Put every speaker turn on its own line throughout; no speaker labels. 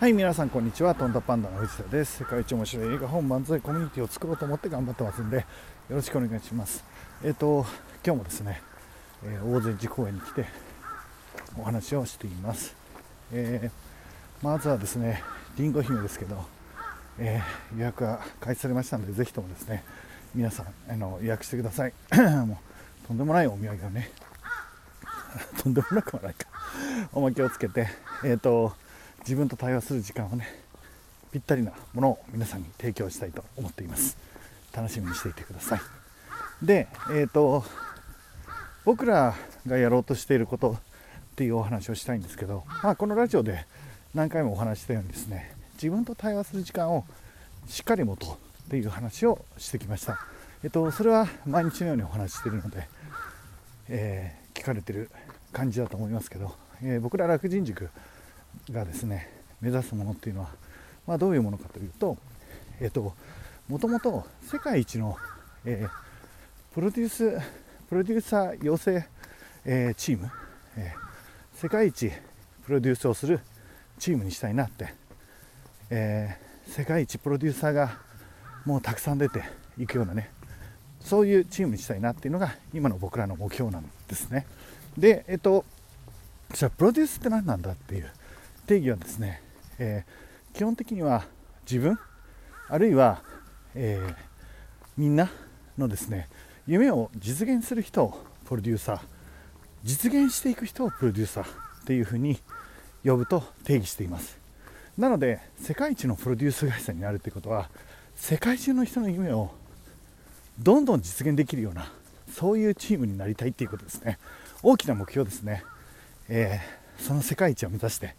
はい皆さんこんにちは。トンダパンダの藤田です。世界一面白い映画本漫才コミュニティを作ろうと思って頑張ってますんでよろしくお願いします。えっ、ー、と今日もですね、えー、大善寺公園に来てお話をしています、えー、まずはですねりんご姫ですけど、え予約が開始されましたのでぜひともですね皆さんあの予約してください。もうとんでもないお土産をね とんでもなくはないか。おまけをつけてえっ、と自分と対話する時間をねぴったりなものを皆さんに提供したいと思っています。楽しみにしていてください。でえっ、ー、と僕らがやろうとしていることっていうお話をしたいんですけど、まあ、このラジオで何回もお話したようにですね自分と対話する時間をしっかり持とうっていう話をしてきました、えっと、それは毎日のようにお話ししているので、えー、聞かれてる感じだと思いますけど、え、僕ら楽人塾がですね目指すものっていうのは、まあ、どういうものかというと,、えーと、もともと世界一の、えー、プロデュースプロデューサー養成、えー、チーム、え、世界一プロデュースをするチームにしたいなって、え、世界一プロデューサーがもうたくさん出ていくようなねそういうチームにしたいなっていうのが今の僕らの目標なんですね。でえっとじゃあプロデュースって何なんだっていう定義はですね、えー、基本的には自分あるいは、えー、みんなのですね夢を実現する人をプロデューサー実現していく人をプロデューサーっていうふうに呼ぶと定義しています。なので世界一のプロデュース会社になるということは世界中の人の夢をどんどん実現できるようなそういうチームになりたいっていうことですね。大きな目標ですね、えー、その世界一を目指して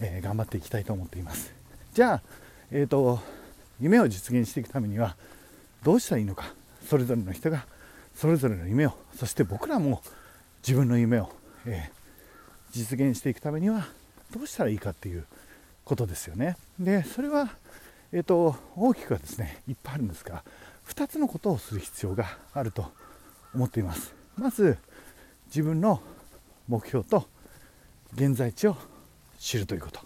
えー、頑張っていきたいと思っています。じゃあ、えーと、夢を実現していくためにはどうしたらいいのかそれぞれの人がそれぞれの夢をそして僕らも自分の夢を、えー、実現していくためにはどうしたらいいかっていうことですよね。でそれは、えーと、大きくはですねいっぱいあるんですが2つのことをする必要があると思っています。まず自分の目標と現在地を知るということ、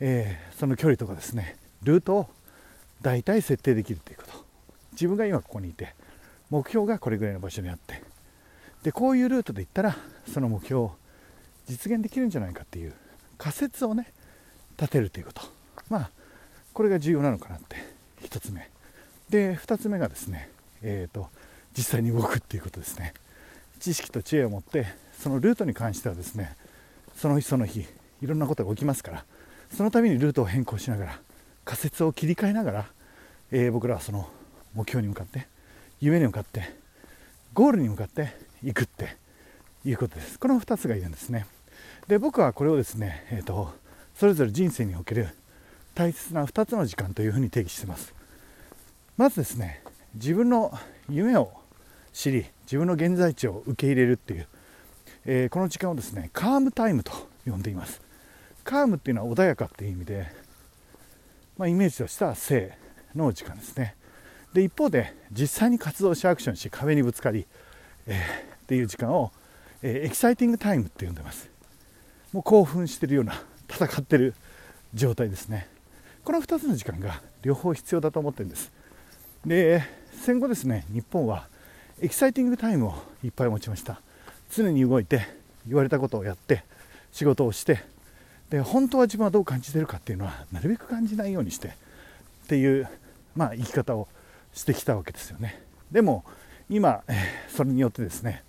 えー、その距離とかですねルートを大体設定できるということ。自分が今ここにいて目標がこれぐらいの場所にあって。でこういうルートで行ったらその目標を実現できるんじゃないかっていう仮説をね立てるということ。まあこれが重要なのかなって。1つ目。で2つ目がですねえー、と実際に動くっていうことですね。知識と知恵を持ってそのルートに関してはですねその日その日いろんなことが起きますからそのためにルートを変更しながら仮説を切り替えながら、えー、僕らはその目標に向かって夢に向かってゴールに向かっていくっていうことです。この2つがいるんですね。で僕はこれをですね、えーと、それぞれ人生における大切な2つの時間というふうに定義してます。まずですね自分の夢を知り自分の現在地を受け入れるっていう、えー、この時間をですねカームタイムと呼んでいます。 calm っていうのは穏やかっていう意味で、まあ、イメージとしては静の時間ですね。で一方で実際に活動しアクションし壁にぶつかり、えー、っていう時間を、えー、 exciting time って呼んでます。もう興奮してるような戦ってる状態ですね。この2つの時間が両方必要だと思ってるんです。で戦後ですね日本は exciting time をいっぱい持ちました。常に動いて言われたことをやって仕事をしてで本当は自分はどう感じてるかっていうのはなるべく感じないようにしてっていう、まあ、生き方をしてきたわけですよね。でも今、それによってですね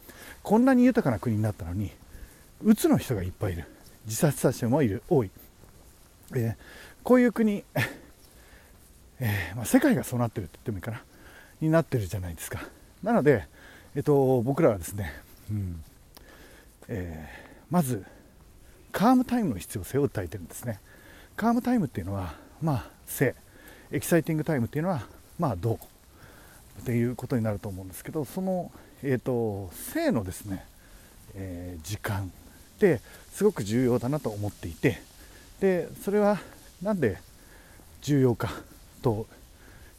こんなに豊かな国になったのにうつの人がいっぱいいる。自殺者もいる。多い、えー、こういう国、えー、まあ、世界がそうなってるって言ってもいいかな。になってるじゃないですか。なので、えっと、僕らはですね、うんえまず calm time の必要性を訴えてるんですね。 calm time っていうのはまあ静 exciting time っていうのはまあ動っていうことになると思うんですけどその、えーと、静のですね、えー、時間ってすごく重要だなと思っていてでそれは何で重要かと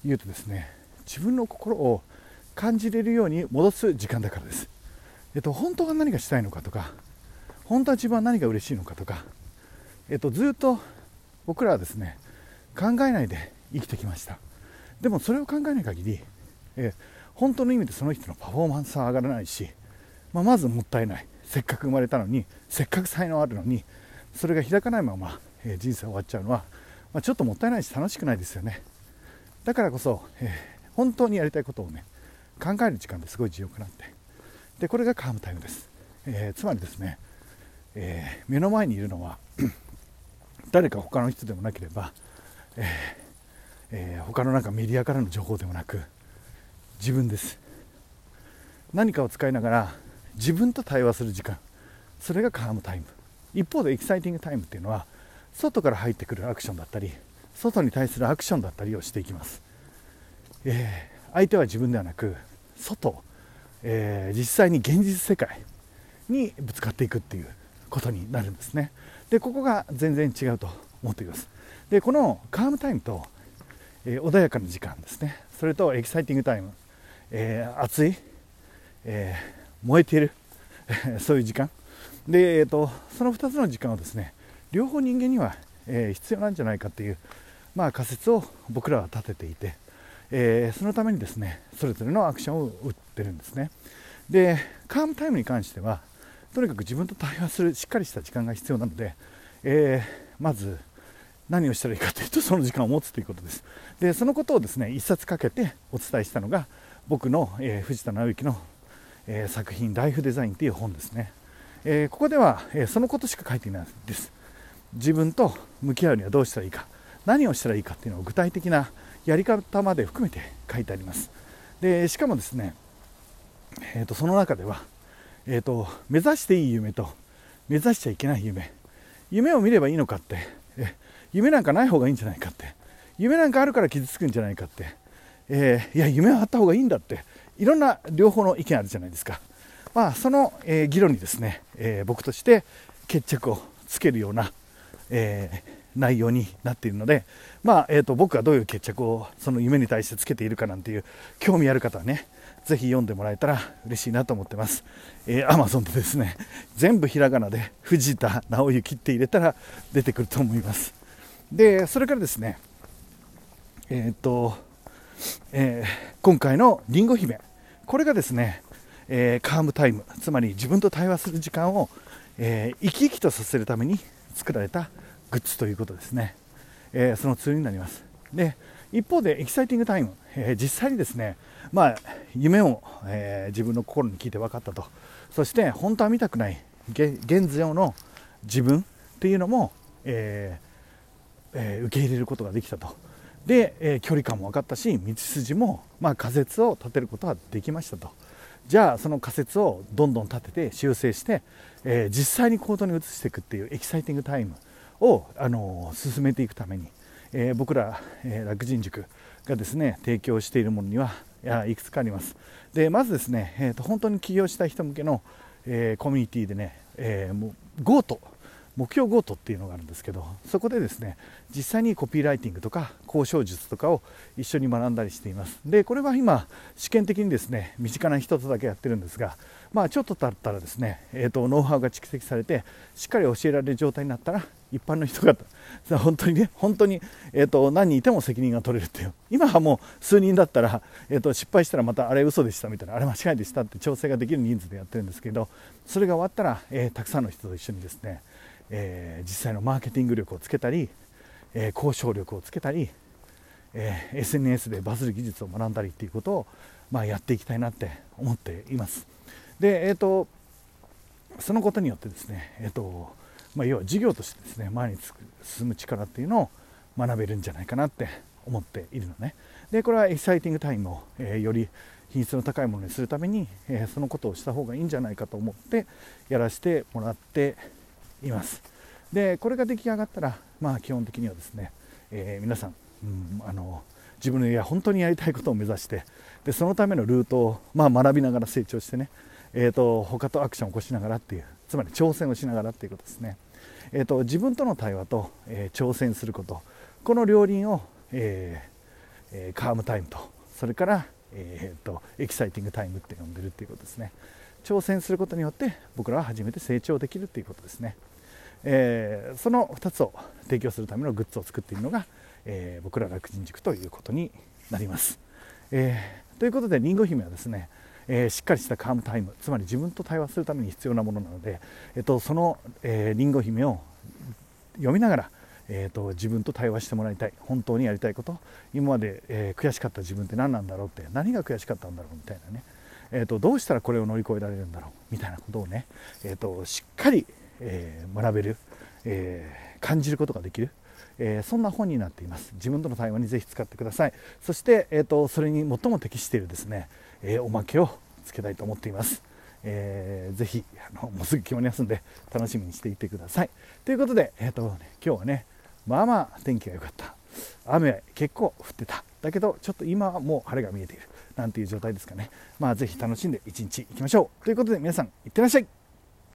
いうとですね自分の心を感じれるように戻す時間だからです、えっと、本当は何がしたいのかとか本当は自分は何が嬉しいのかとか、えっと、ずっと僕らはですね考えないで生きてきました。でもそれを考えない限り、えー、本当の意味でその人のパフォーマンスは上がらないし、まあ、まずもったいない。せっかく生まれたのにせっかく才能あるのにそれが開かないまま、えー、人生終わっちゃうのは、まあ、ちょっともったいないし楽しくないですよね。だからこそ、えー、本当にやりたいことをね考える時間ですごい重要かなって。でこれがカームタイムです、えー、つまりですね、え目の前にいるのは 誰か他の人でもなければ、ええ他のなんかメディアからの情報でもなく自分です。何かを使いながら自分と対話する時間。それが calm time。一方で exciting time っていうのは外から入ってくるアクションだったり外に対するアクションだったりをしていきます、えー、相手は自分ではなく外、えー、実際に現実世界にぶつかっていくっていう。ことになるんですね。でここが全然違うと思っています。でこの calm time と、えー、穏やかな時間ですね。それと exciting time、え熱い、え燃えている そういう時間。で、えーと、その2つの時間をですね両方人間には、えー、必要なんじゃないかっていう、まあ、仮説を僕らは立てていて、えー、そのためにですねそれぞれのアクションを打ってるんですね。でカームタイムに関してはとにかく自分と対話するしっかりした時間が必要なので、えー、まず何をしたらいいかというとその時間を持つということです。でそのことをですね一冊かけてお伝えしたのが僕の、えー、藤田直之の、えー、作品「ライフデザイン」という本ですね。えー、ここでは、えー、そのことしか書いていないです。自分と向き合うにはどうしたらいいか何をしたらいいかっていうのを具体的なやり方まで含めて書いてあります。でしかもですね、えーと、その中では、えーと、目指していい夢と目指しちゃいけない夢。夢を見ればいいのかって。え夢なんかない方がいいんじゃないかって。夢なんかあるから傷つくんじゃないかって、えー、いや夢はあった方がいいんだって。いろんな両方の意見あるじゃないですか。まあ、その、えー、議論にですね、えー、僕として決着をつけるような、え、内容になっているので、まあえーと、僕がどういう決着をその夢に対してつけているかなんていう興味ある方はねぜひ読んでもらえたら嬉しいなと思ってます。えー、Amazon でですね全部ひらがなで藤田直之って入れたら出てくると思います。でそれからですねえっ、と、えー、今回のりんご姫。これがですねえー、 calm time。つまり自分と対話する時間を、えー、生き生きとさせるために作られたグッズということですね、えー、そのツールになります。で一方で exciting time、え実際にですね、まあ、夢を、え自分の心に聞いて分かったと。そして本当は見たくない現状の自分っていうのも、ええ受け入れることができたと。で、え距離感も分かったし道筋も、まあ、仮説を立てることができましたと。じゃあその仮説をどんどん立てて修正して、えー、実際に行動に移していくっていう exciting time を、あのー、進めていくために、えー、僕ら、え楽人塾がですね提供しているものにはいやいくつかあります。でまずですね、えーと、本当に起業した人向けの、えコミュニティでね、えー、もう GO と目標ゴートっていうのがあるんですけどそこでですね実際にコピーライティングとか交渉術とかを一緒に学んだりしています。でこれは今試験的にですね身近な人とだけやってるんですがまあちょっと経ったらですね、えーと、ノウハウが蓄積されてしっかり教えられる状態になったら一般の人が本当にね本当に、えーと、何人いても責任が取れるっていう。今はもう数人だったら、えーと失敗したらまたあれ嘘でしたみたいなあれ間違いでしたって調整ができる人数でやってるんですけどそれが終わったら、えー、たくさんの人と一緒にですねえー、実際のマーケティング力をつけたり、えー、交渉力をつけたり、えー、SNS でバズる技術を学んだりっていうことを、まあ、やっていきたいなって思っています。で、えーと、そのことによってですね、えーとまあ、要は事業としてですね前に進む力っていうのを学べるんじゃないかなって思っているのね。でこれは exciting time を、えー、より品質の高いものにするために、えー、そのことをした方がいいんじゃないかと思ってやらせてもらっています。でこれが出来上がったらまあ基本的にはですね、えー、皆さん、うん、あの自分のいや本当にやりたいことを目指してでそのためのルートを、まあ、学びながら成長してね、えーと、他とアクションを起こしながらっていうつまり挑戦をしながらっていうことですね、えーと、自分との対話と、えー、挑戦すること。この両輪を、えーえー、 calm time とそれから、えーと exciting time って呼んでるっていうことですね。挑戦することによって僕らは初めて成長できるっていうことですね。えー、その2つを提供するためのグッズを作っているのが、えー、僕ら楽人塾ということになります。えー、ということでりんご姫はですね、えしっかりしたカームタイムつまり自分と対話するために必要なものなので、えーと、その、えりんご姫を読みながら、えーと、自分と対話してもらいたい本当にやりたいこと今まで、え悔しかった自分って何なんだろうって何が悔しかったんだろうみたいなね、えーと、どうしたらこれを乗り越えられるんだろうみたいなことをね、えー、としっかり、え学べる、え感じることができるえー、そんな本になっています。自分との対話にぜひ使ってください。そして、えーと、それに最も適しているですね、え、おまけをつけたいと思っています、えー、ぜひあのもうすぐ決まりますんで楽しみにしていてください。ということで、えーとね、今日はねまあまあ天気が良かった。雨結構降ってた。だけどちょっと今はもう晴れが見えている。なんていう状態ですかね。まあぜひ楽しんで一日いきましょう。ということで皆さんいってらっしゃい。